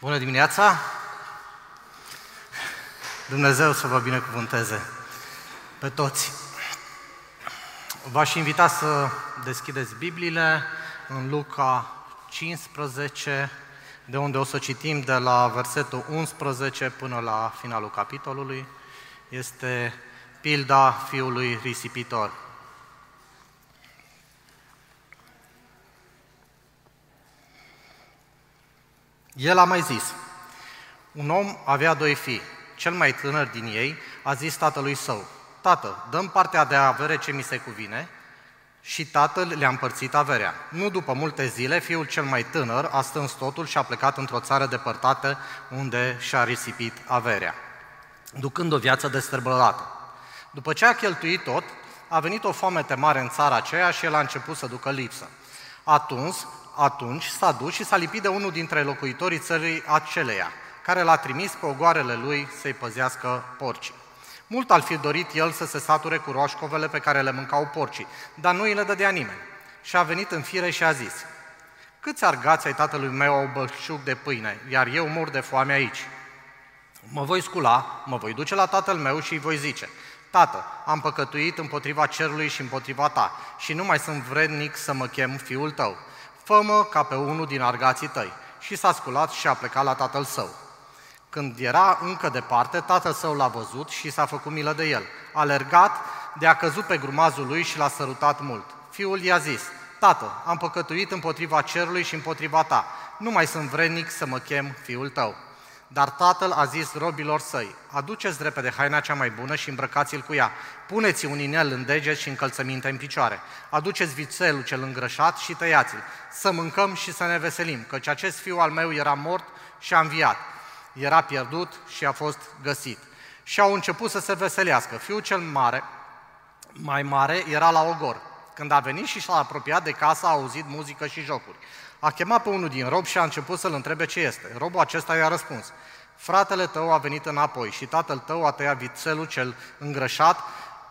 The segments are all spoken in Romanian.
Bună dimineața! Dumnezeu să vă binecuvânteze pe toți. V-aș invita să deschideți Bibliile în Luca 15, de unde o să citim de la versetul 11 până la finalul capitolului. Este pilda fiului risipitor. El a mai zis, un om avea doi fii. Cel mai tânăr din ei a zis tatălui său, Tată, dăm partea de avere ce mi se cuvine, și tatăl le-a împărțit averea. Nu după multe zile, fiul cel mai tânăr a stâns totul și a plecat într-o țară depărtată unde și-a risipit averea, ducând o viață destărbălată. După ce a cheltuit tot, a venit o foamete mare în țara aceea și el a început să ducă lipsă. Atunci, atunci s-a dus și s-a lipit de unul dintre locuitorii țării aceleia, care l-a trimis pe ogoarele lui să-i păzească porcii. Mult al fi dorit el să se sature cu roșcovele pe care le mâncau porcii, dar nu îi le dădea nimeni. Și a venit în fire și a zis, Câți argați ai tatălui meu au bășuc de pâine, iar eu mor de foame aici? Mă voi scula, mă voi duce la tatăl meu și îi voi zice, Tată, am păcătuit împotriva cerului și împotriva ta și nu mai sunt vrednic să mă chem fiul tău. Fă-mă ca pe unul din argații tăi. Și s-a sculat și a plecat la tatăl său. Când era încă departe, tatăl său l-a văzut și s-a făcut milă de el. A alergat, de a căzut pe grumazul lui și l-a sărutat mult. Fiul i-a zis, Tată, am păcătuit împotriva cerului și împotriva ta. Nu mai sunt vrednic să mă chem fiul tău. Dar tatăl a zis robilor săi, aduceți repede haina cea mai bună și îmbrăcați-l cu ea. Puneți un inel în deget și încălțăminte în picioare. Aduceți vițelul cel îngrășat și tăiați-l. Să mâncăm și să ne veselim, căci acest fiu al meu era mort și a înviat. Era pierdut și a fost găsit. Și au început să se veselească. Fiul cel mare, mai mare, era la ogor. Când a venit și s-a apropiat de casă, a auzit muzică și jocuri. A chemat pe unul din rob și a început să-l întrebe ce este. Robul acesta i-a răspuns, fratele tău a venit înapoi și tatăl tău a tăiat vițelul cel îngrășat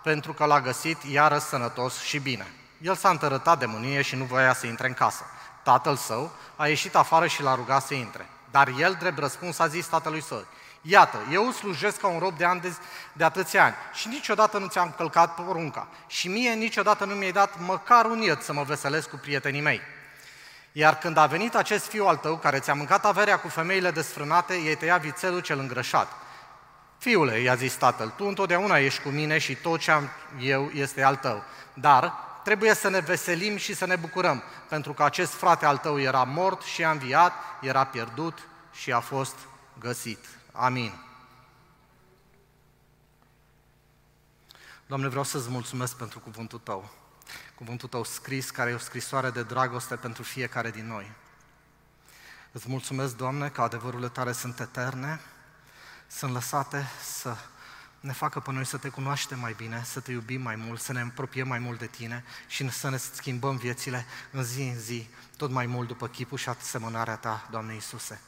pentru că l-a găsit iară sănătos și bine. El s-a întărătat de mânie și nu voia să intre în casă. Tatăl său a ieșit afară și l-a rugat să intre. Dar el, drept răspuns, a zis tatălui său, Iată, eu slujesc ca un rob de ani de, de atâția ani și niciodată nu ți-am călcat porunca și mie niciodată nu mi-ai dat măcar un iet să mă veselesc cu prietenii mei. Iar când a venit acest fiu al tău, care ți-a mâncat averea cu femeile desfrânate, ei tăia vițelul cel îngrășat. Fiule, i-a zis tatăl, tu întotdeauna ești cu mine și tot ce am eu este al tău. Dar trebuie să ne veselim și să ne bucurăm, pentru că acest frate al tău era mort și a înviat, era pierdut și a fost găsit. Amin. Doamne, vreau să-ți mulțumesc pentru cuvântul Tău cuvântul tău scris, care e o scrisoare de dragoste pentru fiecare din noi. Îți mulțumesc, Doamne, că adevărurile tale sunt eterne, sunt lăsate să ne facă pe noi să te cunoaștem mai bine, să te iubim mai mult, să ne apropiem mai mult de tine și să ne schimbăm viețile în zi în zi, tot mai mult după chipul și asemănarea ta, Doamne Iisuse.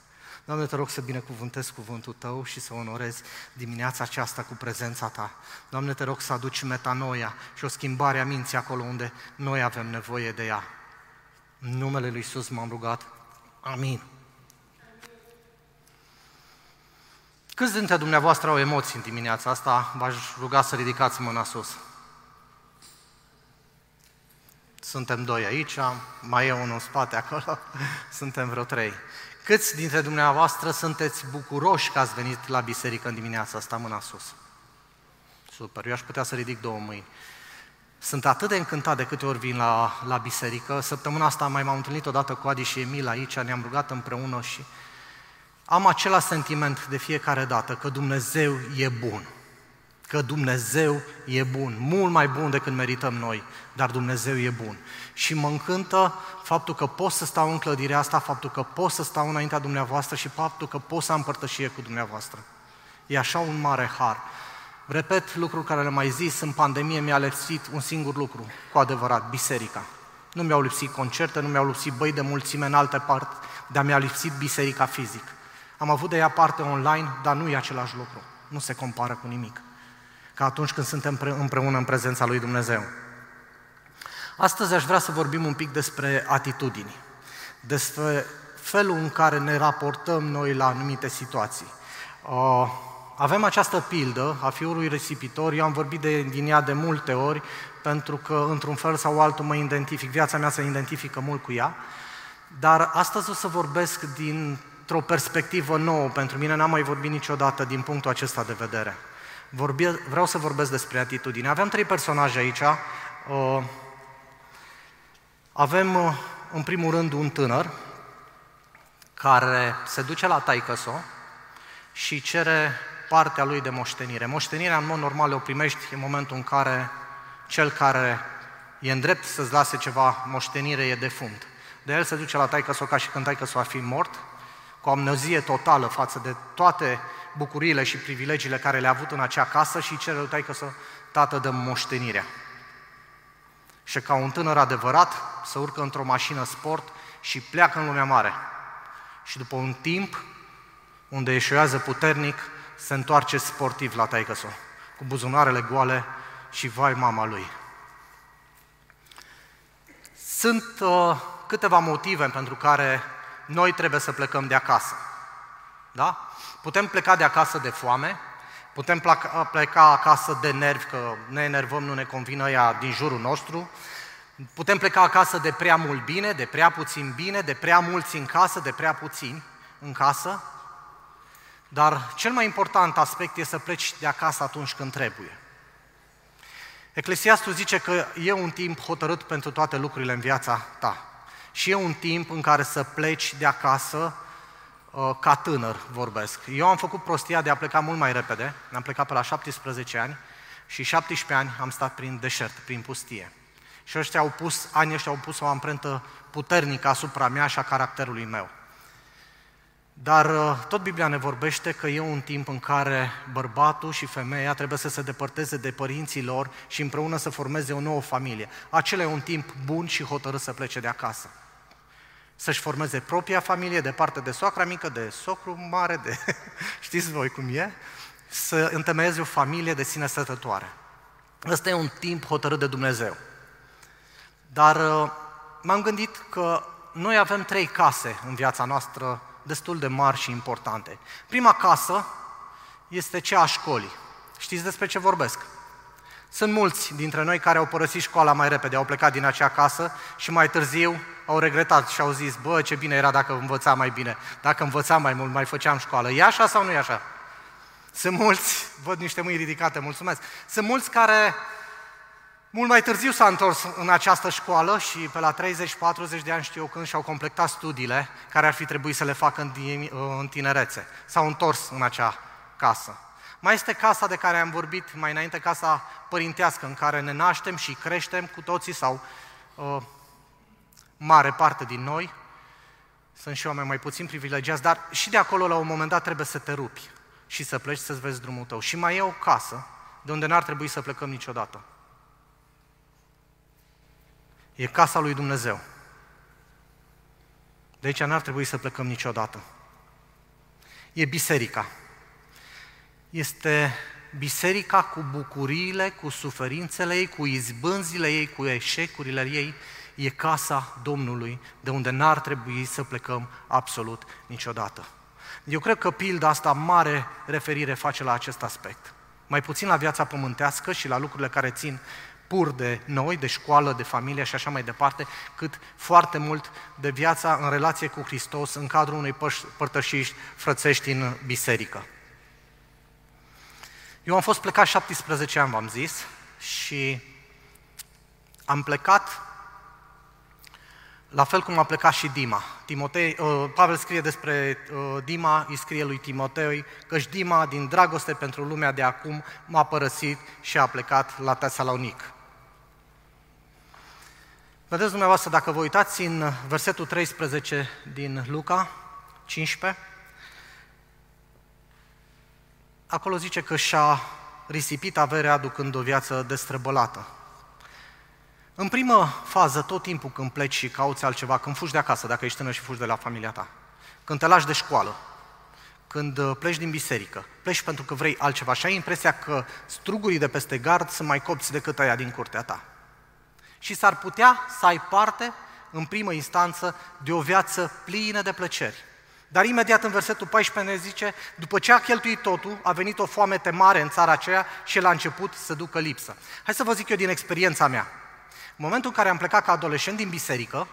Doamne, te rog să binecuvântezi cuvântul Tău și să onorezi dimineața aceasta cu prezența Ta. Doamne, te rog să aduci metanoia și o schimbare a minții acolo unde noi avem nevoie de ea. În numele Lui Iisus m-am rugat. Amin. Câți dintre dumneavoastră au emoții în dimineața asta? V-aș ruga să ridicați mâna sus. Suntem doi aici, mai e unul în spate acolo, suntem vreo trei. Câți dintre dumneavoastră sunteți bucuroși că ați venit la biserică în dimineața asta, mâna sus? Super, eu aș putea să ridic două mâini. Sunt atât de încântat de câte ori vin la, la biserică. Săptămâna asta mai m-am întâlnit odată cu Adi și Emil aici, ne-am rugat împreună și am același sentiment de fiecare dată, că Dumnezeu e bun că Dumnezeu e bun, mult mai bun decât merităm noi, dar Dumnezeu e bun. Și mă încântă faptul că pot să stau în clădirea asta, faptul că pot să stau înaintea dumneavoastră și faptul că pot să am părtășie cu dumneavoastră. E așa un mare har. Repet lucrul care le mai zis, în pandemie mi-a lipsit un singur lucru, cu adevărat, biserica. Nu mi-au lipsit concerte, nu mi-au lipsit băi de mulțime în alte părți, dar mi-a lipsit biserica fizic. Am avut de ea parte online, dar nu e același lucru. Nu se compară cu nimic ca atunci când suntem împreună în prezența lui Dumnezeu. Astăzi aș vrea să vorbim un pic despre atitudini, despre felul în care ne raportăm noi la anumite situații. Uh, avem această pildă a fiului risipitor, eu am vorbit de, din ea de multe ori, pentru că într-un fel sau altul mă identific, viața mea se identifică mult cu ea, dar astăzi o să vorbesc dintr-o perspectivă nouă pentru mine, n-am mai vorbit niciodată din punctul acesta de vedere. Vorbi, vreau să vorbesc despre atitudine. Avem trei personaje aici. Uh, avem, uh, în primul rând, un tânăr care se duce la taicăso și cere partea lui de moștenire. Moștenirea, în mod normal, o primești în momentul în care cel care e în drept să-ți lase ceva moștenire e defunt. De el se duce la taică ca și când taică a fi mort, cu amnezie totală față de toate bucuriile și privilegiile care le-a avut în acea casă și cere lui taică să tată de moștenirea. Și ca un tânăr adevărat, să urcă într-o mașină sport și pleacă în lumea mare. Și după un timp, unde eșuează puternic, se întoarce sportiv la taică cu buzunarele goale și vai mama lui. Sunt uh, câteva motive pentru care noi trebuie să plecăm de acasă. Da? Putem pleca de acasă de foame, putem pleca, pleca acasă de nervi, că ne enervăm, nu ne convine ea din jurul nostru, putem pleca acasă de prea mult bine, de prea puțin bine, de prea mulți în casă, de prea puțini în casă, dar cel mai important aspect este să pleci de acasă atunci când trebuie. Eclesiastul zice că e un timp hotărât pentru toate lucrurile în viața ta. Și e un timp în care să pleci de acasă uh, ca tânăr, vorbesc. Eu am făcut prostia de a pleca mult mai repede, am plecat pe la 17 ani și 17 ani am stat prin deșert, prin pustie. Și ăștia au pus, anii ăștia au pus o amprentă puternică asupra mea și a caracterului meu. Dar uh, tot Biblia ne vorbește că e un timp în care bărbatul și femeia trebuie să se depărteze de părinții lor și împreună să formeze o nouă familie. Acela e un timp bun și hotărât să plece de acasă. Să-și formeze propria familie, departe de soacra mică, de socru mare, de... știți voi cum e? Să întemeieze o familie de sine stătătoare. Ăsta e un timp hotărât de Dumnezeu. Dar uh, m-am gândit că noi avem trei case în viața noastră destul de mari și importante. Prima casă este cea a școlii. Știți despre ce vorbesc? Sunt mulți dintre noi care au părăsit școala mai repede, au plecat din acea casă și mai târziu au regretat și au zis, bă, ce bine era dacă învățam mai bine, dacă învățam mai mult, mai făceam școală. E așa sau nu e așa? Sunt mulți, văd niște mâini ridicate, mulțumesc. Sunt mulți care mult mai târziu s-a întors în această școală și pe la 30-40 de ani știu eu când și-au completat studiile care ar fi trebuit să le facă în, în tinerețe. S-au întors în acea casă. Mai este casa de care am vorbit mai înainte, casa părintească, în care ne naștem și creștem cu toții sau uh, mare parte din noi. Sunt și oameni mai puțin privilegiați, dar și de acolo la un moment dat trebuie să te rupi și să pleci să-ți vezi drumul tău. Și mai e o casă de unde n-ar trebui să plecăm niciodată. E casa lui Dumnezeu. De aici n-ar trebui să plecăm niciodată. E biserica. Este biserica cu bucuriile, cu suferințele ei, cu izbânzile ei, cu eșecurile ei. E casa Domnului, de unde n-ar trebui să plecăm absolut niciodată. Eu cred că pilda asta mare referire face la acest aspect. Mai puțin la viața pământească și la lucrurile care țin pur de noi, de școală, de familie și așa mai departe, cât foarte mult de viața în relație cu Hristos în cadrul unei părtășiști frățești în biserică. Eu am fost plecat 17 ani, v-am zis, și am plecat la fel cum a plecat și Dima. Timotei, uh, Pavel scrie despre uh, Dima, îi scrie lui Timotei că Dima, din dragoste pentru lumea de acum, m-a părăsit și a plecat la Tesalonic. Vedeți dumneavoastră, dacă vă uitați în versetul 13 din Luca 15, acolo zice că și-a risipit averea aducând o viață destrăbălată. În primă fază, tot timpul când pleci și cauți altceva, când fugi de acasă, dacă ești tânăr și fugi de la familia ta, când te lași de școală, când uh, pleci din biserică, pleci pentru că vrei altceva și ai impresia că strugurii de peste gard sunt mai copți decât aia din curtea ta și s-ar putea să ai parte în primă instanță, de o viață plină de plăceri. Dar imediat în versetul 14 ne zice, după ce a cheltuit totul, a venit o foamete mare în țara aceea și el a început să ducă lipsă. Hai să vă zic eu din experiența mea. În momentul în care am plecat ca adolescent din biserică,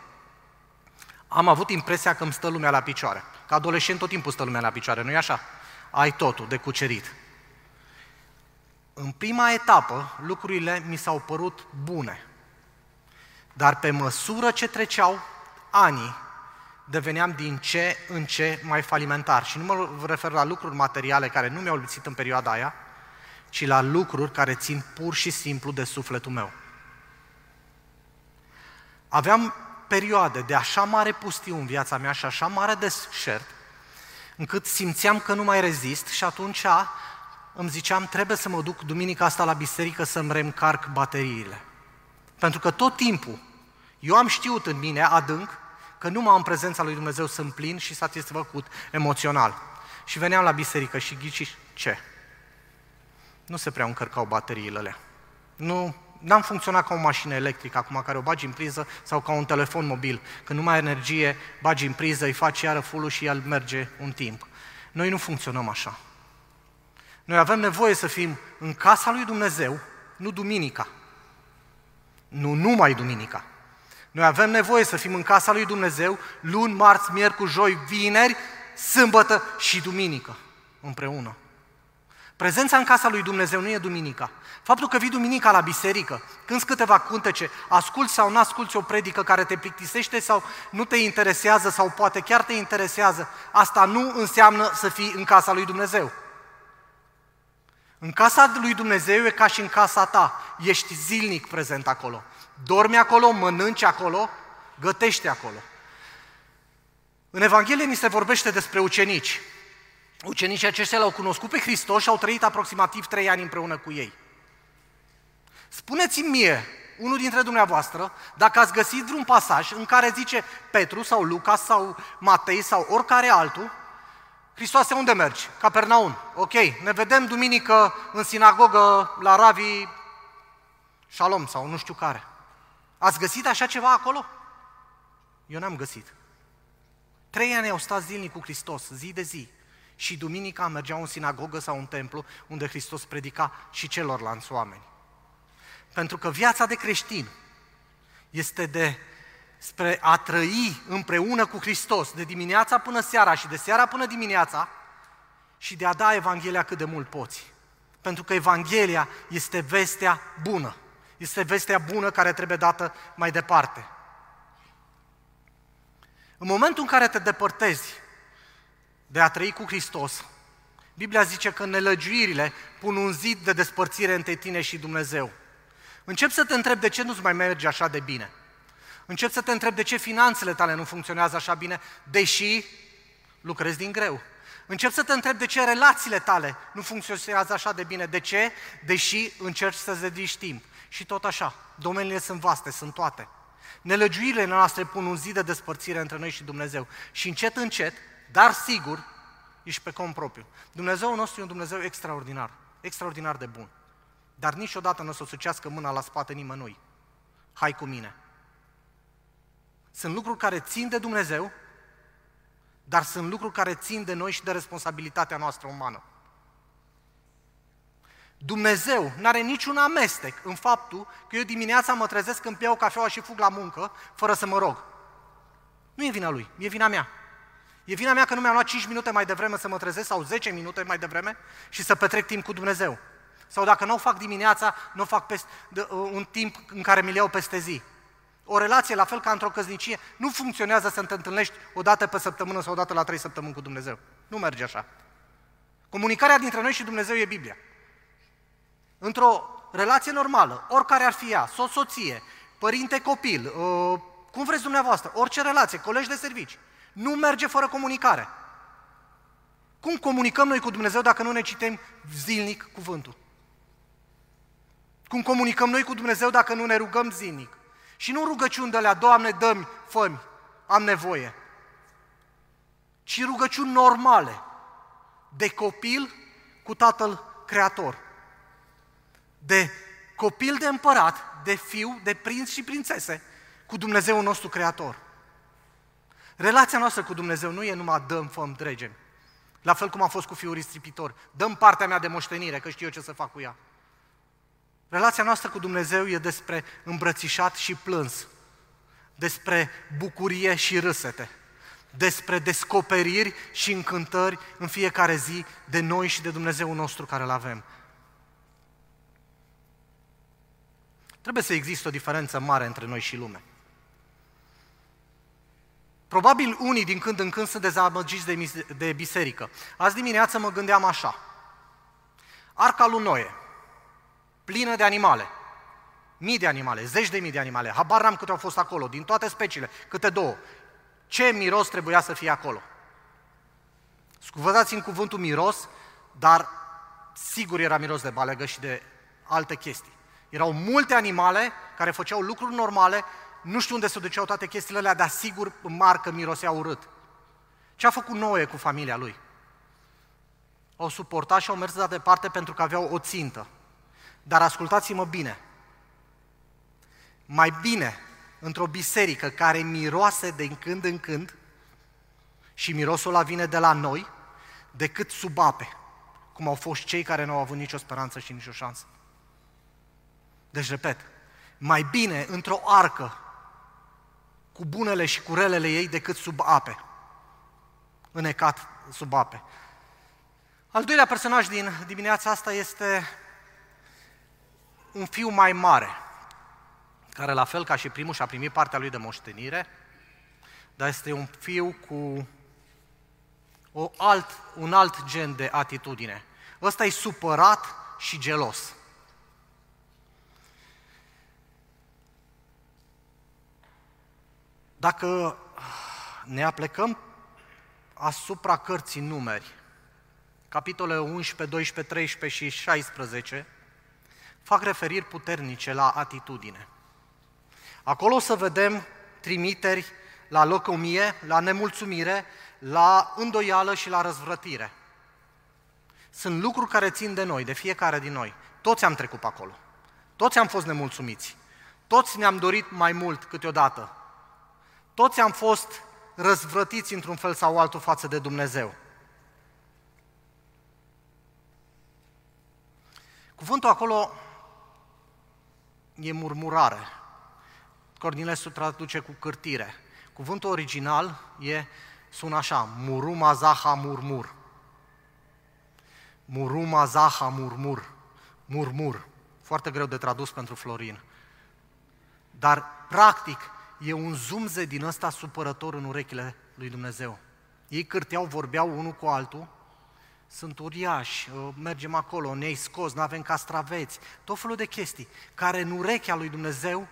am avut impresia că îmi stă lumea la picioare. Ca adolescent tot timpul stă lumea la picioare, nu-i așa? Ai totul de cucerit. În prima etapă, lucrurile mi s-au părut bune. Dar pe măsură ce treceau anii, deveneam din ce în ce mai falimentar. Și nu mă refer la lucruri materiale care nu mi-au lipsit în perioada aia, ci la lucruri care țin pur și simplu de sufletul meu. Aveam perioade de așa mare pustiu în viața mea și așa mare deșert, încât simțeam că nu mai rezist și atunci îmi ziceam, trebuie să mă duc duminica asta la biserică să-mi reîncarc bateriile. Pentru că tot timpul eu am știut în mine adânc că numai în prezența lui Dumnezeu sunt plin și satisfăcut emoțional. Și veneam la biserică și ghiciș ce? Nu se prea încărcau bateriile alea. Nu, n-am funcționat ca o mașină electrică acum care o bagi în priză sau ca un telefon mobil. Când nu mai ai energie, bagi în priză, îi faci iară full și el merge un timp. Noi nu funcționăm așa. Noi avem nevoie să fim în casa lui Dumnezeu, nu duminica. Nu numai duminica. Noi avem nevoie să fim în casa lui Dumnezeu luni, marți, miercuri, joi, vineri, sâmbătă și duminică împreună. Prezența în casa lui Dumnezeu nu e duminica. Faptul că vii duminica la biserică, când câteva cuntece, asculți sau nu asculți o predică care te plictisește sau nu te interesează sau poate chiar te interesează, asta nu înseamnă să fii în casa lui Dumnezeu. În casa lui Dumnezeu e ca și în casa ta. Ești zilnic prezent acolo. Dormi acolo, mănânci acolo, gătești acolo. În Evanghelie ni se vorbește despre ucenici. Ucenicii aceștia l-au cunoscut pe Hristos și au trăit aproximativ trei ani împreună cu ei. Spuneți-mi mie, unul dintre dumneavoastră, dacă ați găsit vreun pasaj în care zice Petru sau Luca sau Matei sau oricare altul, Hristoase, unde mergi? Capernaum. Ok, ne vedem duminică în sinagogă la Ravi Shalom sau nu știu care. Ați găsit așa ceva acolo? Eu n-am găsit. Trei ani au stat zilnic cu Hristos, zi de zi. Și duminica mergeau în sinagogă sau în templu unde Hristos predica și celorlalți oameni. Pentru că viața de creștin este de spre a trăi împreună cu Hristos de dimineața până seara și de seara până dimineața și de a da Evanghelia cât de mult poți. Pentru că Evanghelia este vestea bună. Este vestea bună care trebuie dată mai departe. În momentul în care te depărtezi de a trăi cu Hristos, Biblia zice că nelăgiuirile pun un zid de despărțire între tine și Dumnezeu. Încep să te întrebi de ce nu-ți mai merge așa de bine. Încep să te întrebi de ce finanțele tale nu funcționează așa bine, deși lucrezi din greu. Încep să te întrebi de ce relațiile tale nu funcționează așa de bine. De ce? Deși încerci să-ți dedici timp. Și tot așa, domeniile sunt vaste, sunt toate. Nelăgiuirile noastre pun un zid de despărțire între noi și Dumnezeu. Și încet, încet, dar sigur, ești pe cont propriu. Dumnezeu nostru e un Dumnezeu extraordinar, extraordinar de bun. Dar niciodată nu o să sucească mâna la spate nimănui. Hai cu mine. Sunt lucruri care țin de Dumnezeu, dar sunt lucruri care țin de noi și de responsabilitatea noastră umană. Dumnezeu nu are niciun amestec în faptul că eu dimineața mă trezesc când beau cafeaua și fug la muncă, fără să mă rog. Nu e vina lui, e vina mea. E vina mea că nu mi-am luat 5 minute mai devreme să mă trezesc sau 10 minute mai devreme și să petrec timp cu Dumnezeu. Sau dacă nu o fac dimineața, nu o fac peste, de, un timp în care mi-l iau peste zi. O relație, la fel ca într-o căsnicie, nu funcționează să te întâlnești o dată pe săptămână sau o dată la trei săptămâni cu Dumnezeu. Nu merge așa. Comunicarea dintre noi și Dumnezeu e Biblia. Într-o relație normală, oricare ar fi ea, soț soție, părinte-copil, uh, cum vreți dumneavoastră, orice relație, colegi de servici, nu merge fără comunicare. Cum comunicăm noi cu Dumnezeu dacă nu ne citem zilnic cuvântul? Cum comunicăm noi cu Dumnezeu dacă nu ne rugăm zilnic? Și nu rugăciuni de la Doamne, dă-mi, fă am nevoie. Ci rugăciuni normale, de copil cu Tatăl Creator. De copil de împărat, de fiu, de prinț și prințese, cu Dumnezeu nostru Creator. Relația noastră cu Dumnezeu nu e numai dăm, făm, dregem. La fel cum a fost cu fiul ristripitor. Dăm partea mea de moștenire, că știu eu ce să fac cu ea. Relația noastră cu Dumnezeu e despre îmbrățișat și plâns, despre bucurie și râsete, despre descoperiri și încântări în fiecare zi de noi și de Dumnezeu nostru care îl avem. Trebuie să existe o diferență mare între noi și lume. Probabil unii din când în când sunt dezamăgiți de, de biserică. Azi dimineață mă gândeam așa. Arca lui Noe, plină de animale, mii de animale, zeci de mii de animale, habar n-am câte au fost acolo, din toate speciile, câte două. Ce miros trebuia să fie acolo? Scuvădați în cuvântul miros, dar sigur era miros de balegă și de alte chestii. Erau multe animale care făceau lucruri normale, nu știu unde se duceau toate chestiile alea, dar sigur marcă mirosea urât. Ce a făcut Noe cu familia lui? Au suportat și au mers de departe pentru că aveau o țintă. Dar ascultați-mă bine. Mai bine într-o biserică care miroase de când în când și mirosul ăla vine de la noi, decât sub ape, cum au fost cei care nu au avut nicio speranță și nicio șansă. Deci, repet, mai bine într-o arcă cu bunele și cu relele ei decât sub ape, înecat sub ape. Al doilea personaj din dimineața asta este un fiu mai mare, care la fel ca și primul și-a primit partea lui de moștenire, dar este un fiu cu o alt, un alt gen de atitudine. Ăsta e supărat și gelos. Dacă ne aplecăm asupra cărții numeri, capitolele 11, 12, 13 și 16, fac referiri puternice la atitudine. Acolo o să vedem trimiteri la locomie, la nemulțumire, la îndoială și la răzvrătire. Sunt lucruri care țin de noi, de fiecare din noi. Toți am trecut pe acolo. Toți am fost nemulțumiți. Toți ne-am dorit mai mult câteodată. Toți am fost răzvrătiți într-un fel sau altul față de Dumnezeu. Cuvântul acolo e murmurare. Cornilescu traduce cu cârtire. Cuvântul original e, sună așa, muruma zaha murmur. Muruma zaha murmur. Murmur. Foarte greu de tradus pentru Florin. Dar, practic, e un zumze din ăsta supărător în urechile lui Dumnezeu. Ei cârteau, vorbeau unul cu altul, sunt uriași, uh, mergem acolo, ne-ai scos, nu avem castraveți, tot felul de chestii, care în urechea lui Dumnezeu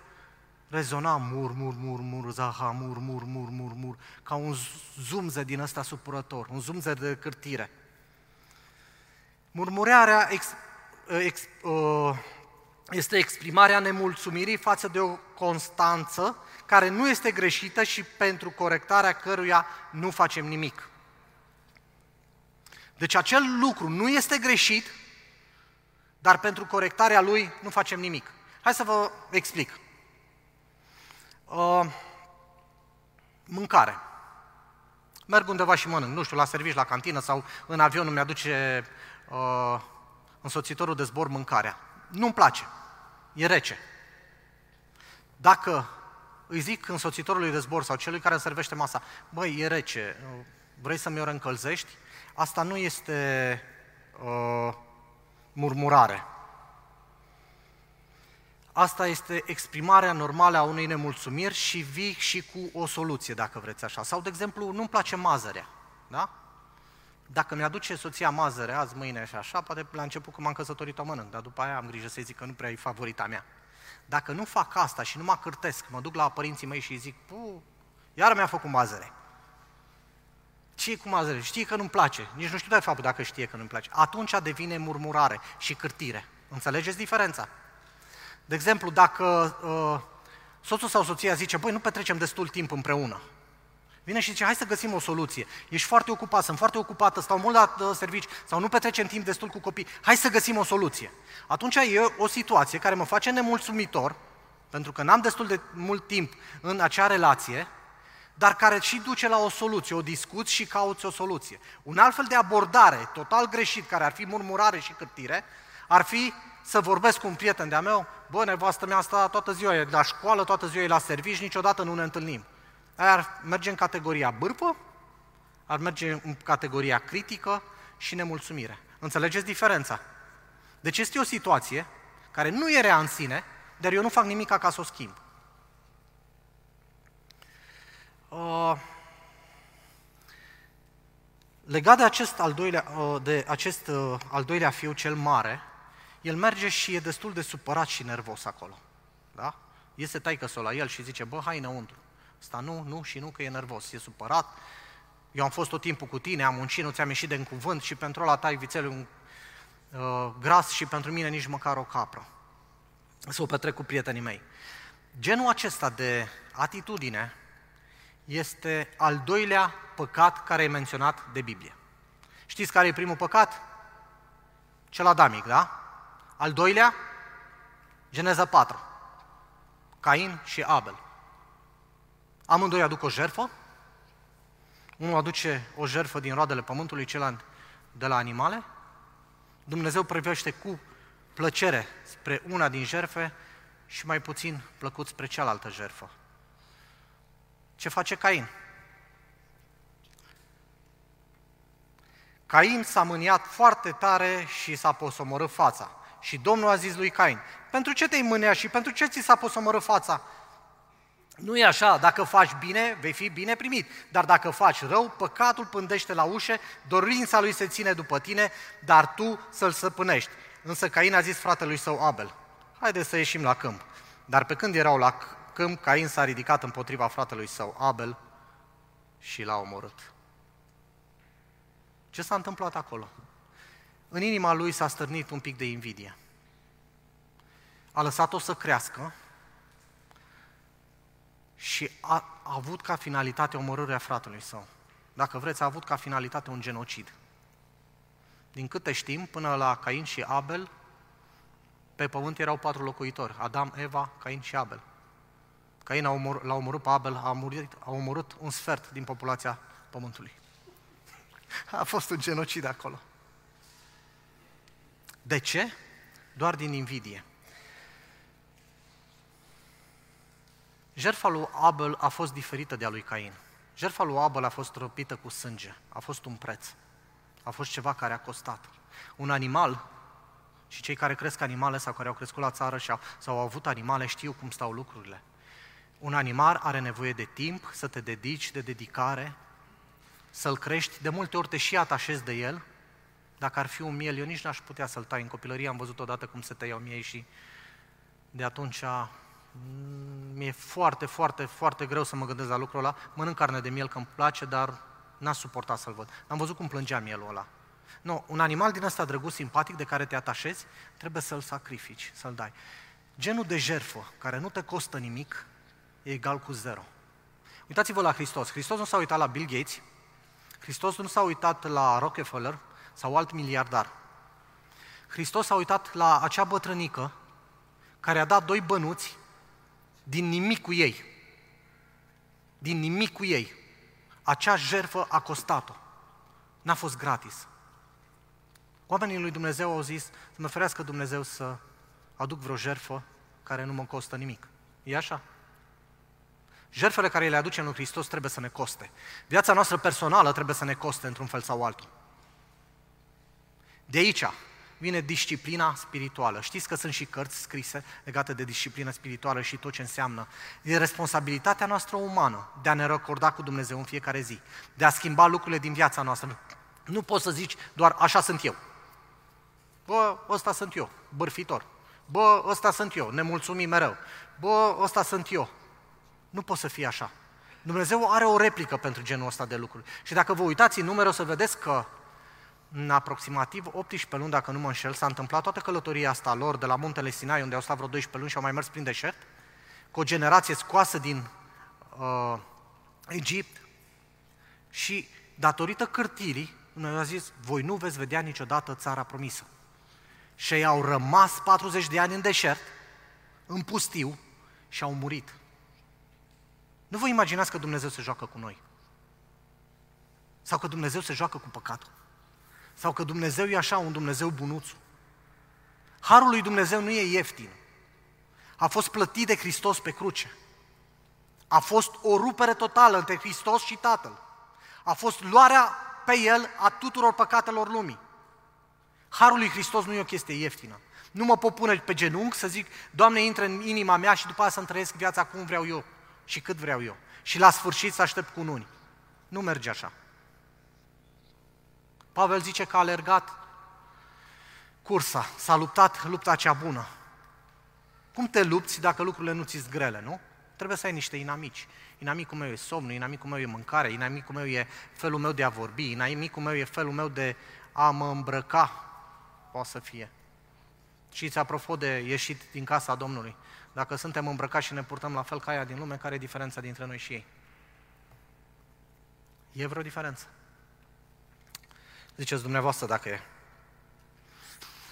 rezona mur, mur, mur, mur, zaha, mur, mur, mur, mur, mur, ca un zumze din ăsta supărător, un zumze de cârtire. Murmurearea ex, uh, ex, uh, este exprimarea nemulțumirii față de o constanță care nu este greșită și pentru corectarea căruia nu facem nimic. Deci acel lucru nu este greșit, dar pentru corectarea lui nu facem nimic. Hai să vă explic. Uh, mâncare. Merg undeva și mănânc, nu știu, la servici, la cantină sau în avion îmi aduce uh, însoțitorul de zbor mâncarea. Nu-mi place, e rece. Dacă îi zic însoțitorului de zbor sau celui care îmi servește masa, băi, e rece, vrei să mi-o reîncălzești? Asta nu este uh, murmurare. Asta este exprimarea normală a unei nemulțumiri și vii și cu o soluție, dacă vreți așa. Sau, de exemplu, nu-mi place mazărea. Da? Dacă mi-aduce soția mazăre azi, mâine și așa, poate la început când m-am căsătorit o mănânc, dar după aia am grijă să-i zic că nu prea e favorita mea. Dacă nu fac asta și nu mă cârtesc, mă duc la părinții mei și îi zic, pu, iar mi-a făcut mazăre. Ce cu mazăre? Știi că nu-mi place. Nici nu știu de fapt dacă știe că nu-mi place. Atunci devine murmurare și cârtire. Înțelegeți diferența? De exemplu, dacă uh, soțul sau soția zice, băi, nu petrecem destul timp împreună. Vine și zice, hai să găsim o soluție. Ești foarte ocupat, sunt foarte ocupată, stau mult la uh, servici sau nu petrecem timp destul cu copii. Hai să găsim o soluție. Atunci e o situație care mă face nemulțumitor pentru că n-am destul de mult timp în acea relație, dar care și duce la o soluție, o discuți și cauți o soluție. Un alt fel de abordare total greșit, care ar fi murmurare și cârtire, ar fi să vorbesc cu un prieten de-a meu, bă, nevastă mea asta toată ziua e la școală, toată ziua e la servici, niciodată nu ne întâlnim. Aia ar merge în categoria bârpă, ar merge în categoria critică și nemulțumire. Înțelegeți diferența? Deci este o situație care nu e rea în sine, dar eu nu fac nimic ca să o schimb. Uh, legat de acest al doilea, uh, de acest uh, al doilea fiu cel mare, el merge și e destul de supărat și nervos acolo. Da? Iese taică la el și zice, bă, hai înăuntru. Asta nu, nu și nu, că e nervos, e supărat. Eu am fost tot timpul cu tine, am muncit, nu ți-am ieșit de în cuvânt și pentru ăla tai vițelul un uh, gras și pentru mine nici măcar o capră. Să o petrec cu prietenii mei. Genul acesta de atitudine este al doilea păcat care e menționat de Biblie. Știți care e primul păcat? Cel adamic, da? Al doilea? Geneza 4. Cain și Abel. Amândoi aduc o jerfă. Unul aduce o jerfă din roadele pământului, celălalt de la animale. Dumnezeu privește cu plăcere spre una din jerfe și mai puțin plăcut spre cealaltă jerfă. Ce face Cain? Cain s-a mâniat foarte tare și s-a posomorât fața. Și Domnul a zis lui Cain, pentru ce te-ai mânea și pentru ce ți s-a posomorât fața? Nu e așa, dacă faci bine, vei fi bine primit, dar dacă faci rău, păcatul pândește la ușă, dorința lui se ține după tine, dar tu să-l săpânești. Însă Cain a zis fratelui său Abel, haide să ieșim la câmp. Dar pe când erau la câmp, Cain s-a ridicat împotriva fratelui său Abel și l-a omorât. Ce s-a întâmplat acolo? În inima lui s-a stârnit un pic de invidie. A lăsat-o să crească și a, a avut ca finalitate omorârea fratelui său. Dacă vreți, a avut ca finalitate un genocid. Din câte știm, până la Cain și Abel, pe pământ erau patru locuitori, Adam, Eva, Cain și Abel. Cain a omor, l-a omorât pe Abel, a, murit, a omorât un sfert din populația pământului. A fost un genocid acolo. De ce? Doar din invidie. Jertfa lui Abel a fost diferită de a lui Cain. Jertfa lui Abel a fost răpită cu sânge, a fost un preț, a fost ceva care a costat. Un animal, și cei care cresc animale sau care au crescut la țară și au, sau au avut animale știu cum stau lucrurile. Un animal are nevoie de timp, să te dedici, de dedicare, să-l crești, de multe ori te și atașezi de el. Dacă ar fi un miel, eu nici n-aș putea să-l tai. În copilărie am văzut odată cum se tăiau miei și de atunci mm, mi-e foarte, foarte, foarte greu să mă gândesc la lucrul ăla. Mănânc carne de miel că îmi place, dar n-aș suportat să-l văd. Am văzut cum plângea mielul ăla. Nu, un animal din ăsta drăguț, simpatic, de care te atașezi, trebuie să-l sacrifici, să-l dai. Genul de jerfă, care nu te costă nimic, e egal cu zero. Uitați-vă la Hristos. Hristos nu s-a uitat la Bill Gates, Hristos nu s-a uitat la Rockefeller sau alt miliardar. Hristos s-a uitat la acea bătrânică care a dat doi bănuți din nimic cu ei. Din nimic cu ei. Acea jerfă a costat-o. N-a fost gratis. Oamenii lui Dumnezeu au zis să mă ferească Dumnezeu să aduc vreo jerfă care nu mă costă nimic. E așa? Jertfele care le aducem lui Hristos trebuie să ne coste. Viața noastră personală trebuie să ne coste într-un fel sau altul. De aici vine disciplina spirituală. Știți că sunt și cărți scrise legate de disciplina spirituală și tot ce înseamnă. E responsabilitatea noastră umană de a ne recorda cu Dumnezeu în fiecare zi, de a schimba lucrurile din viața noastră. Nu poți să zici doar așa sunt eu. Bă, ăsta sunt eu, bârfitor. Bă, ăsta sunt eu, nemulțumim mereu. Bă, ăsta sunt eu. Nu poate să fie așa. Dumnezeu are o replică pentru genul ăsta de lucruri. Și dacă vă uitați în numere, o să vedeți că în aproximativ 18 luni, dacă nu mă înșel, s-a întâmplat toată călătoria asta lor de la muntele Sinai, unde au stat vreo 12 luni și au mai mers prin deșert, cu o generație scoasă din uh, Egipt și datorită cârtirii, Dumnezeu a zis, voi nu veți vedea niciodată țara promisă. Și ei au rămas 40 de ani în deșert, în pustiu, și au murit. Nu vă imaginați că Dumnezeu se joacă cu noi. Sau că Dumnezeu se joacă cu păcatul. Sau că Dumnezeu e așa un Dumnezeu bunuțu. Harul lui Dumnezeu nu e ieftin. A fost plătit de Hristos pe cruce. A fost o rupere totală între Hristos și Tatăl. A fost luarea pe El a tuturor păcatelor lumii. Harul lui Hristos nu e o chestie ieftină. Nu mă pot pune pe genunchi să zic, Doamne, intră în inima mea și după aceea să-mi trăiesc viața cum vreau eu și cât vreau eu. Și la sfârșit să aștept cu unii. Nu merge așa. Pavel zice că a alergat cursa, s-a luptat lupta cea bună. Cum te lupți dacă lucrurile nu ți-s grele, nu? Trebuie să ai niște inamici. Inamicul meu e somnul, inamicul meu e mâncare, inamicul meu e felul meu de a vorbi, inamicul meu e felul meu de a mă îmbrăca. Poate să fie. Și apropo de ieșit din casa Domnului. Dacă suntem îmbrăcați și ne purtăm la fel ca aia din lume, care e diferența dintre noi și ei? E vreo diferență? Ziceți dumneavoastră dacă e.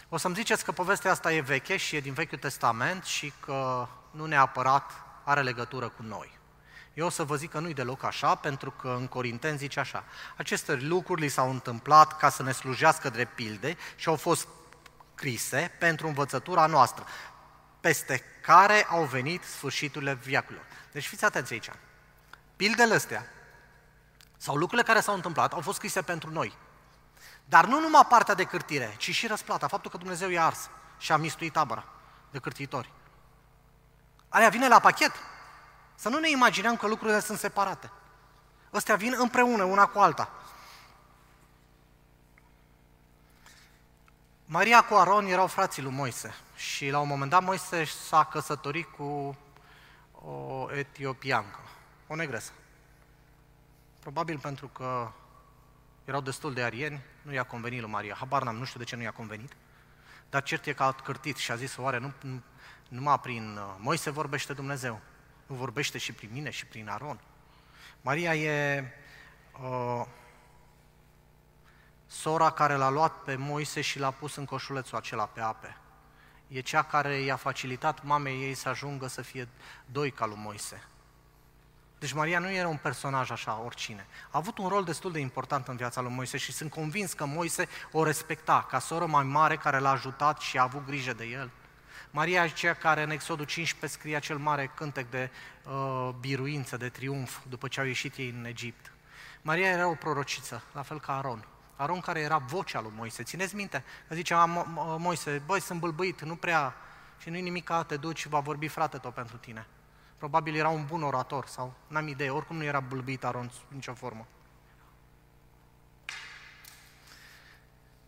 O să-mi ziceți că povestea asta e veche și e din Vechiul Testament și că nu neapărat are legătură cu noi. Eu o să vă zic că nu-i deloc așa, pentru că în Corinteni zice așa. Aceste lucruri li s-au întâmplat ca să ne slujească drept pilde și au fost scrise pentru învățătura noastră, peste care au venit sfârșiturile viacurilor. Deci fiți atenți aici. Pildele astea, sau lucrurile care s-au întâmplat, au fost scrise pentru noi. Dar nu numai partea de cârtire, ci și răsplata, faptul că Dumnezeu i-a ars și a mistuit tabăra de cârtitori. Aia vine la pachet. Să nu ne imaginăm că lucrurile sunt separate. Astea vin împreună, una cu alta. Maria cu Aron erau frații lui Moise și la un moment dat Moise s-a căsătorit cu o etiopiancă, o negresă. Probabil pentru că erau destul de arieni, nu i-a convenit lui Maria. Habar n-am, nu știu de ce nu i-a convenit. Dar cert e că a cârtit și a zis, oare nu, nu, numai prin uh, Moise vorbește Dumnezeu, nu vorbește și prin mine și prin Aron. Maria e uh, sora care l-a luat pe Moise și l-a pus în coșulețul acela pe ape. E cea care i-a facilitat mamei ei să ajungă să fie doi ca lui Moise. Deci Maria nu era un personaj așa, oricine. A avut un rol destul de important în viața lui Moise și sunt convins că Moise o respecta ca soră mai mare care l-a ajutat și a avut grijă de el. Maria e cea care în Exodul 15 scrie acel mare cântec de uh, biruință, de triumf, după ce au ieșit ei în Egipt. Maria era o prorociță, la fel ca Aron. Aron care era vocea lui Moise. Țineți minte? Că zicea Moise, băi, sunt bâlbâit, nu prea, și nu-i nimic, te duci, va vorbi frate tot pentru tine. Probabil era un bun orator sau n-am idee, oricum nu era bâlbâit Aronț în nicio formă.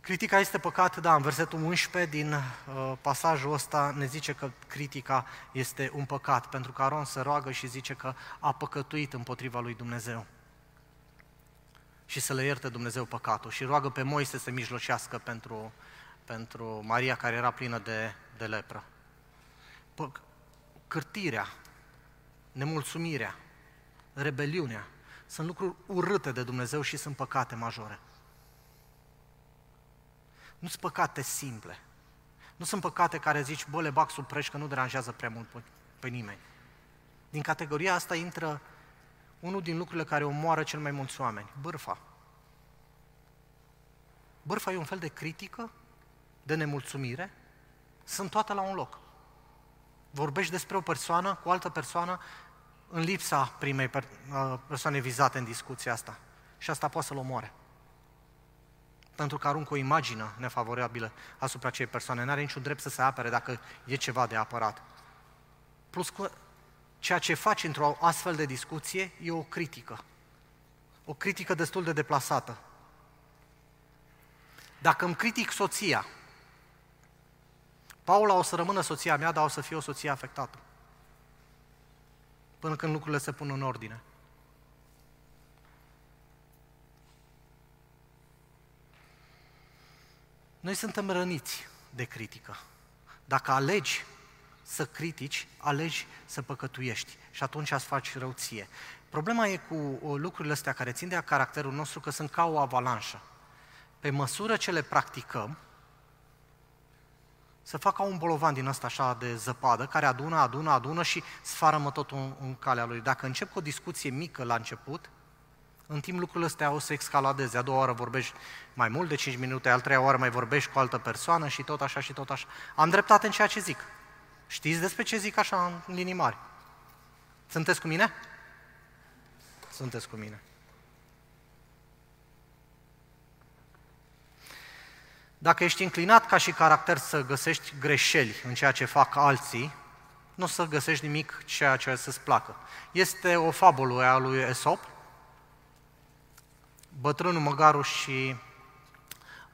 Critica este păcat, da, în versetul 11 din uh, pasajul ăsta ne zice că critica este un păcat, pentru că Aronț se roagă și zice că a păcătuit împotriva lui Dumnezeu și să le ierte Dumnezeu păcatul și roagă pe Moise să se mijlocească pentru, pentru Maria care era plină de, de lepră. P- cârtirea, nemulțumirea, rebeliunea sunt lucruri urâte de Dumnezeu și sunt păcate majore. Nu sunt păcate simple. Nu sunt păcate care zici, bă, le bag sub preș că nu deranjează prea mult pe, pe nimeni. Din categoria asta intră unul din lucrurile care omoară cel mai mulți oameni, bârfa. Bârfa e un fel de critică, de nemulțumire, sunt toate la un loc. Vorbești despre o persoană cu o altă persoană în lipsa primei uh, persoane vizate în discuția asta. Și asta poate să-l omoare. Pentru că aruncă o imagine nefavorabilă asupra acelei persoane. Nu are niciun drept să se apere dacă e ceva de apărat. Plus că ceea ce faci într-o astfel de discuție e o critică. O critică destul de deplasată. Dacă îmi critic soția, Paula o să rămână soția mea, dar o să fie o soție afectată. Până când lucrurile se pun în ordine. Noi suntem răniți de critică. Dacă alegi să critici, alegi să păcătuiești și atunci îți faci rău ție. Problema e cu uh, lucrurile astea care țin de caracterul nostru că sunt ca o avalanșă. Pe măsură ce le practicăm, să facă un bolovan din ăsta așa de zăpadă, care adună, adună, adună și sfarămă totul în, în calea lui. Dacă încep cu o discuție mică la început, în timp lucrurile astea o să escaladeze. A doua oară vorbești mai mult de 5 minute, al treia oară mai vorbești cu altă persoană și tot așa și tot așa. Am dreptate în ceea ce zic. Știți despre ce zic așa în linii mari? Sunteți cu mine? Sunteți cu mine. Dacă ești înclinat ca și caracter să găsești greșeli în ceea ce fac alții, nu o să găsești nimic ceea ce să-ți placă. Este o fabulă a lui Esop, bătrânul, măgarul și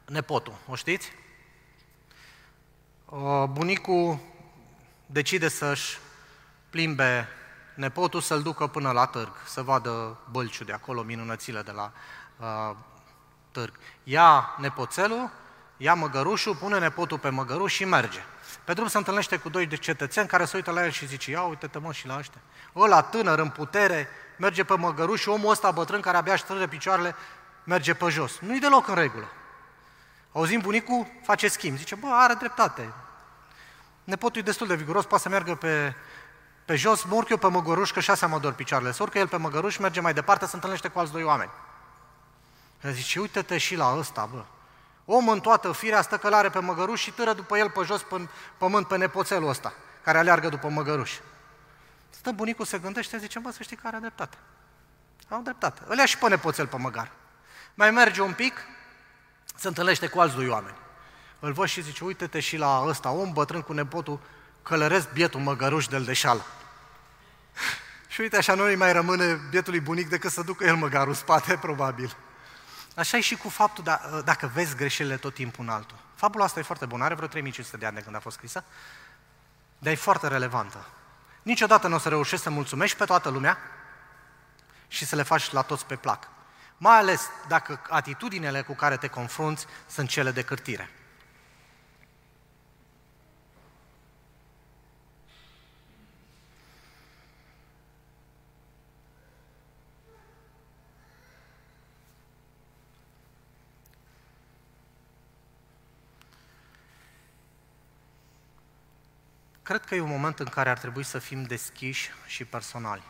nepotul. O știți? Bunicul decide să-și plimbe nepotul să-l ducă până la târg, să vadă bălciul de acolo, minunățile de la uh, târg. Ia nepoțelul, ia măgărușul, pune nepotul pe măgăruș și merge. Pe drum se întâlnește cu doi de cetățeni care se uită la el și zice, ia uite-te mă și la ăștia. Ăla tânăr în putere merge pe măgăruș și omul ăsta bătrân care abia își picioarele merge pe jos. Nu-i deloc în regulă. Auzim bunicul, face schimb. Zice, bă, are dreptate. Nepotul e destul de viguros, poate să meargă pe, pe jos, mă urc eu pe măgăruș, că șase mă dor picioarele. Să urcă el pe măgăruș, merge mai departe, se întâlnește cu alți doi oameni. El zice, uite-te și la ăsta, bă. Om în toată firea stă călare pe măgăruș și târă după el pe jos, pe pământ, pe nepoțelul ăsta, care aleargă după măgăruș. Stă bunicul, se gândește, zice, bă, să știi că are dreptate. Au dreptate. Îl ia și pe nepoțel pe măgar. Mai merge un pic, se întâlnește cu alți doi oameni. Îl văd și zice, uite-te și la ăsta, om bătrân cu nepotul, călăresc bietul măgăruș de-l deșală. și uite, așa nu mai rămâne bietului bunic decât să ducă el măgarul spate, probabil. Așa e și cu faptul, da, dacă vezi greșelile tot timpul în altul. Fabula asta e foarte bună, are vreo 3500 de ani de când a fost scrisă, dar e foarte relevantă. Niciodată nu o să reușești să mulțumești pe toată lumea și să le faci la toți pe plac mai ales dacă atitudinile cu care te confrunți sunt cele de cârtire. Cred că e un moment în care ar trebui să fim deschiși și personali.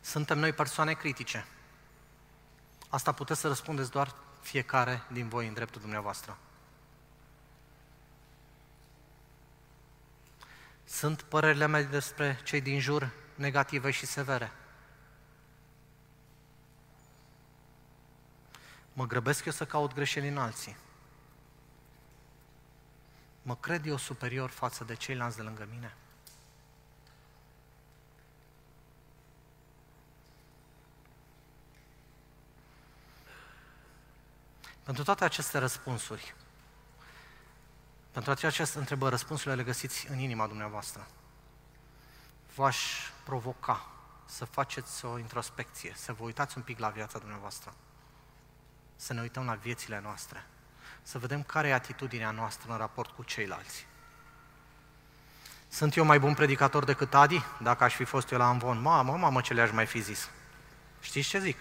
Suntem noi persoane critice. Asta puteți să răspundeți doar fiecare din voi în dreptul dumneavoastră. Sunt părerile mele despre cei din jur negative și severe. Mă grăbesc eu să caut greșeli în alții. Mă cred eu superior față de ceilalți de lângă mine. Pentru toate aceste răspunsuri, pentru aceste întrebări, răspunsurile le găsiți în inima dumneavoastră. V-aș provoca să faceți o introspecție, să vă uitați un pic la viața dumneavoastră, să ne uităm la viețile noastre, să vedem care e atitudinea noastră în raport cu ceilalți. Sunt eu mai bun predicator decât Adi? Dacă aș fi fost eu la Amvon, mamă, mamă, ce le-aș mai fi zis. Știți ce zic?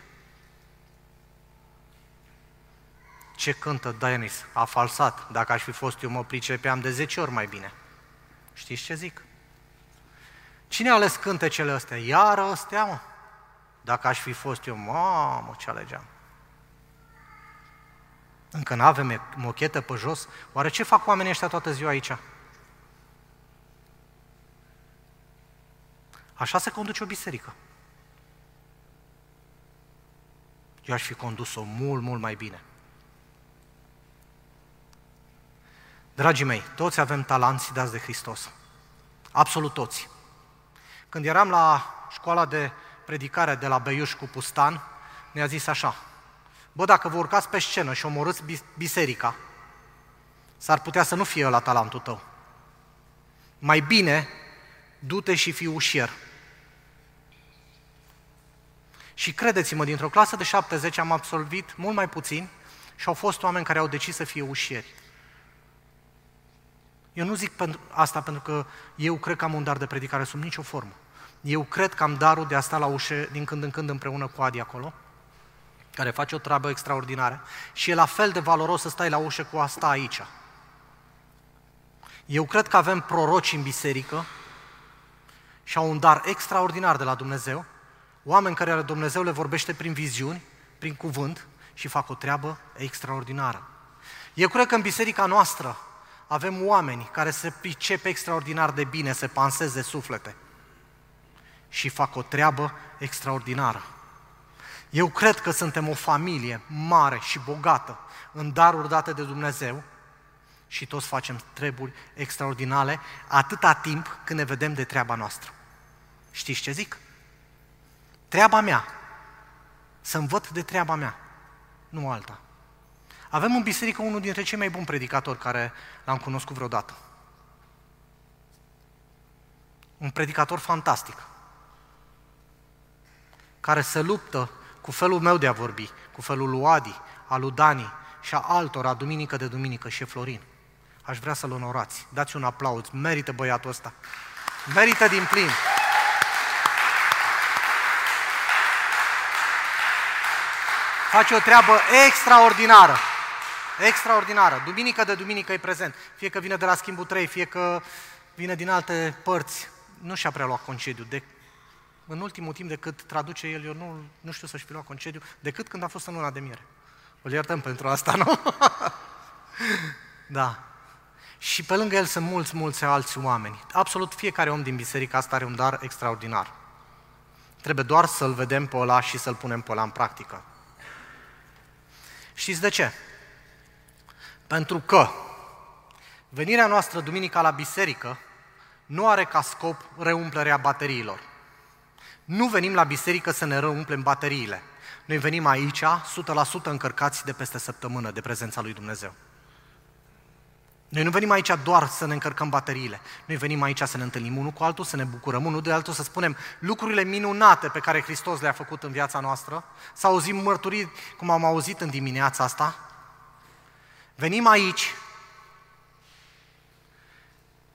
Ce cântă Denis? A falsat. Dacă aș fi fost eu, mă pricepeam de 10 ori mai bine. Știți ce zic? Cine a ales cântecele astea? Iară astea, mă. Dacă aș fi fost eu, mamă, ce alegeam. Încă nu avem mochetă pe jos. Oare ce fac oamenii ăștia toată ziua aici? Așa se conduce o biserică. Eu aș fi condus-o mult, mult mai bine. Dragii mei, toți avem talanți dați de Hristos. Absolut toți. Când eram la școala de predicare de la Beiuș cu Pustan, ne-a zis așa, bă, dacă vă urcați pe scenă și omorâți biserica, s-ar putea să nu fie la talentul tău. Mai bine, du-te și fii ușier. Și credeți-mă, dintr-o clasă de 70 am absolvit mult mai puțin și au fost oameni care au decis să fie ușieri. Eu nu zic pentru asta pentru că eu cred că am un dar de predicare sub nicio formă. Eu cred că am darul de a sta la ușă din când în când împreună cu Adi acolo care face o treabă extraordinară și e la fel de valoros să stai la ușă cu asta aici. Eu cred că avem proroci în biserică și au un dar extraordinar de la Dumnezeu, oameni care Dumnezeu le vorbește prin viziuni, prin cuvânt și fac o treabă extraordinară. Eu cred că în biserica noastră avem oameni care se pricep extraordinar de bine, se panseze suflete și fac o treabă extraordinară. Eu cred că suntem o familie mare și bogată în daruri date de Dumnezeu și toți facem treburi extraordinare atâta timp când ne vedem de treaba noastră. Știți ce zic? Treaba mea. Să învăț de treaba mea, nu alta. Avem în biserică unul dintre cei mai buni predicatori care l-am cunoscut vreodată. Un predicator fantastic, care se luptă cu felul meu de a vorbi, cu felul lui Adi, al lui Dani și a altora, duminică de duminică și Florin. Aș vrea să-l onorați. Dați un aplauz. Merită băiatul ăsta. Merită din plin. Face o treabă extraordinară. Extraordinară. Duminică de duminică e prezent. Fie că vine de la schimbul 3, fie că vine din alte părți. Nu și-a preluat concediu. De, în ultimul timp, decât traduce el, eu nu, nu știu să-și fi luat concediu, decât când a fost în luna de miere. Îl iertăm pentru asta, nu? da. Și pe lângă el sunt mulți, mulți alți oameni. Absolut fiecare om din biserica asta are un dar extraordinar. Trebuie doar să-l vedem pe ăla și să-l punem pe ăla în practică. Știți de ce? Pentru că venirea noastră duminica la biserică nu are ca scop reumplerea bateriilor. Nu venim la biserică să ne reumplem bateriile. Noi venim aici 100% încărcați de peste săptămână de prezența lui Dumnezeu. Noi nu venim aici doar să ne încărcăm bateriile. Noi venim aici să ne întâlnim unul cu altul, să ne bucurăm unul de altul, să spunem lucrurile minunate pe care Hristos le-a făcut în viața noastră, să auzim mărturii, cum am auzit în dimineața asta. Venim aici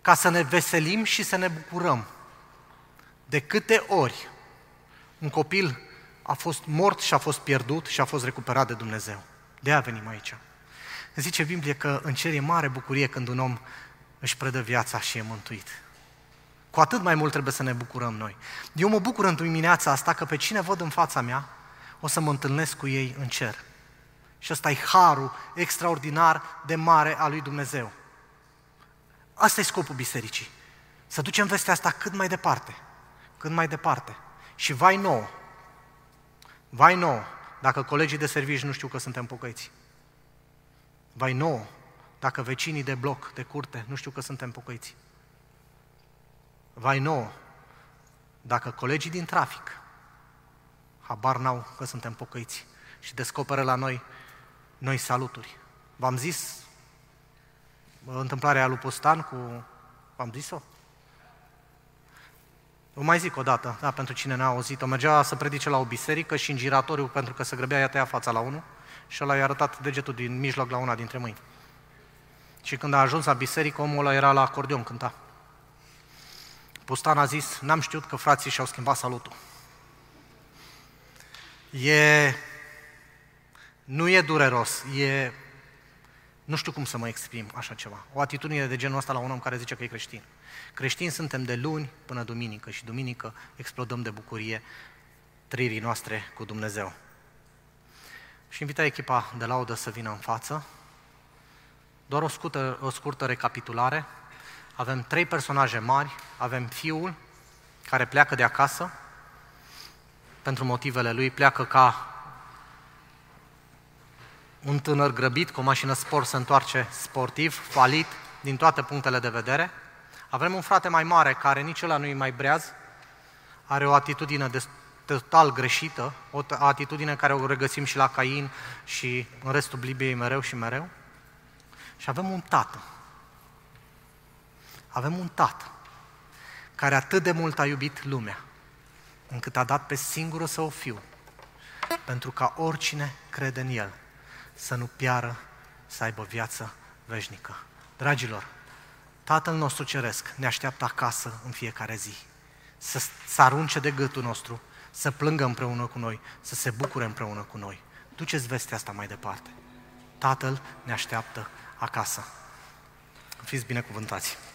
ca să ne veselim și să ne bucurăm. De câte ori un copil a fost mort și a fost pierdut și a fost recuperat de Dumnezeu. De aia venim aici. Zice Biblie că în cer e mare bucurie când un om își predă viața și e mântuit. Cu atât mai mult trebuie să ne bucurăm noi. Eu mă bucur în dimineața asta că pe cine văd în fața mea, o să mă întâlnesc cu ei în cer. Și ăsta e harul extraordinar de mare al lui Dumnezeu. Asta e scopul bisericii. Să ducem vestea asta cât mai departe. Cât mai departe. Și vai nou, vai nou, dacă colegii de servici nu știu că suntem pocăiți. Vai nou, dacă vecinii de bloc, de curte, nu știu că suntem pocăiți. Vai nou, dacă colegii din trafic habar n-au că suntem pocăiți și descoperă la noi noi saluturi. V-am zis întâmplarea lui Pustan cu... V-am zis-o? O mai zic o dată, da, pentru cine n-a auzit-o. Mergea să predice la o biserică și în giratoriu, pentru că se grăbea, i-a tăiat fața la unul și ăla i-a arătat degetul din mijloc la una dintre mâini. Și când a ajuns la biserică, omul ăla era la acordeon, cânta. Pustan a zis, n-am știut că frații și-au schimbat salutul. E... Nu e dureros, e... Nu știu cum să mă exprim așa ceva. O atitudine de genul ăsta la un om care zice că e creștin. Creștini suntem de luni până duminică și duminică explodăm de bucurie trăirii noastre cu Dumnezeu. Și invita echipa de laudă să vină în față. Doar o scurtă, o scurtă recapitulare. Avem trei personaje mari. Avem fiul care pleacă de acasă pentru motivele lui, pleacă ca un tânăr grăbit cu o mașină sport se întoarce sportiv, falit, din toate punctele de vedere. Avem un frate mai mare care nici ăla nu-i mai breaz, are o atitudine de total greșită, o atitudine care o regăsim și la Cain și în restul Bibliei mereu și mereu. Și avem un tată. Avem un tată care atât de mult a iubit lumea, încât a dat pe singurul său fiu, pentru ca oricine crede în el să nu piară, să aibă viață veșnică. Dragilor, Tatăl nostru Ceresc ne așteaptă acasă în fiecare zi. Să, să arunce de gâtul nostru, să plângă împreună cu noi, să se bucure împreună cu noi. duceți vestea asta mai departe. Tatăl ne așteaptă acasă. Fiți binecuvântați!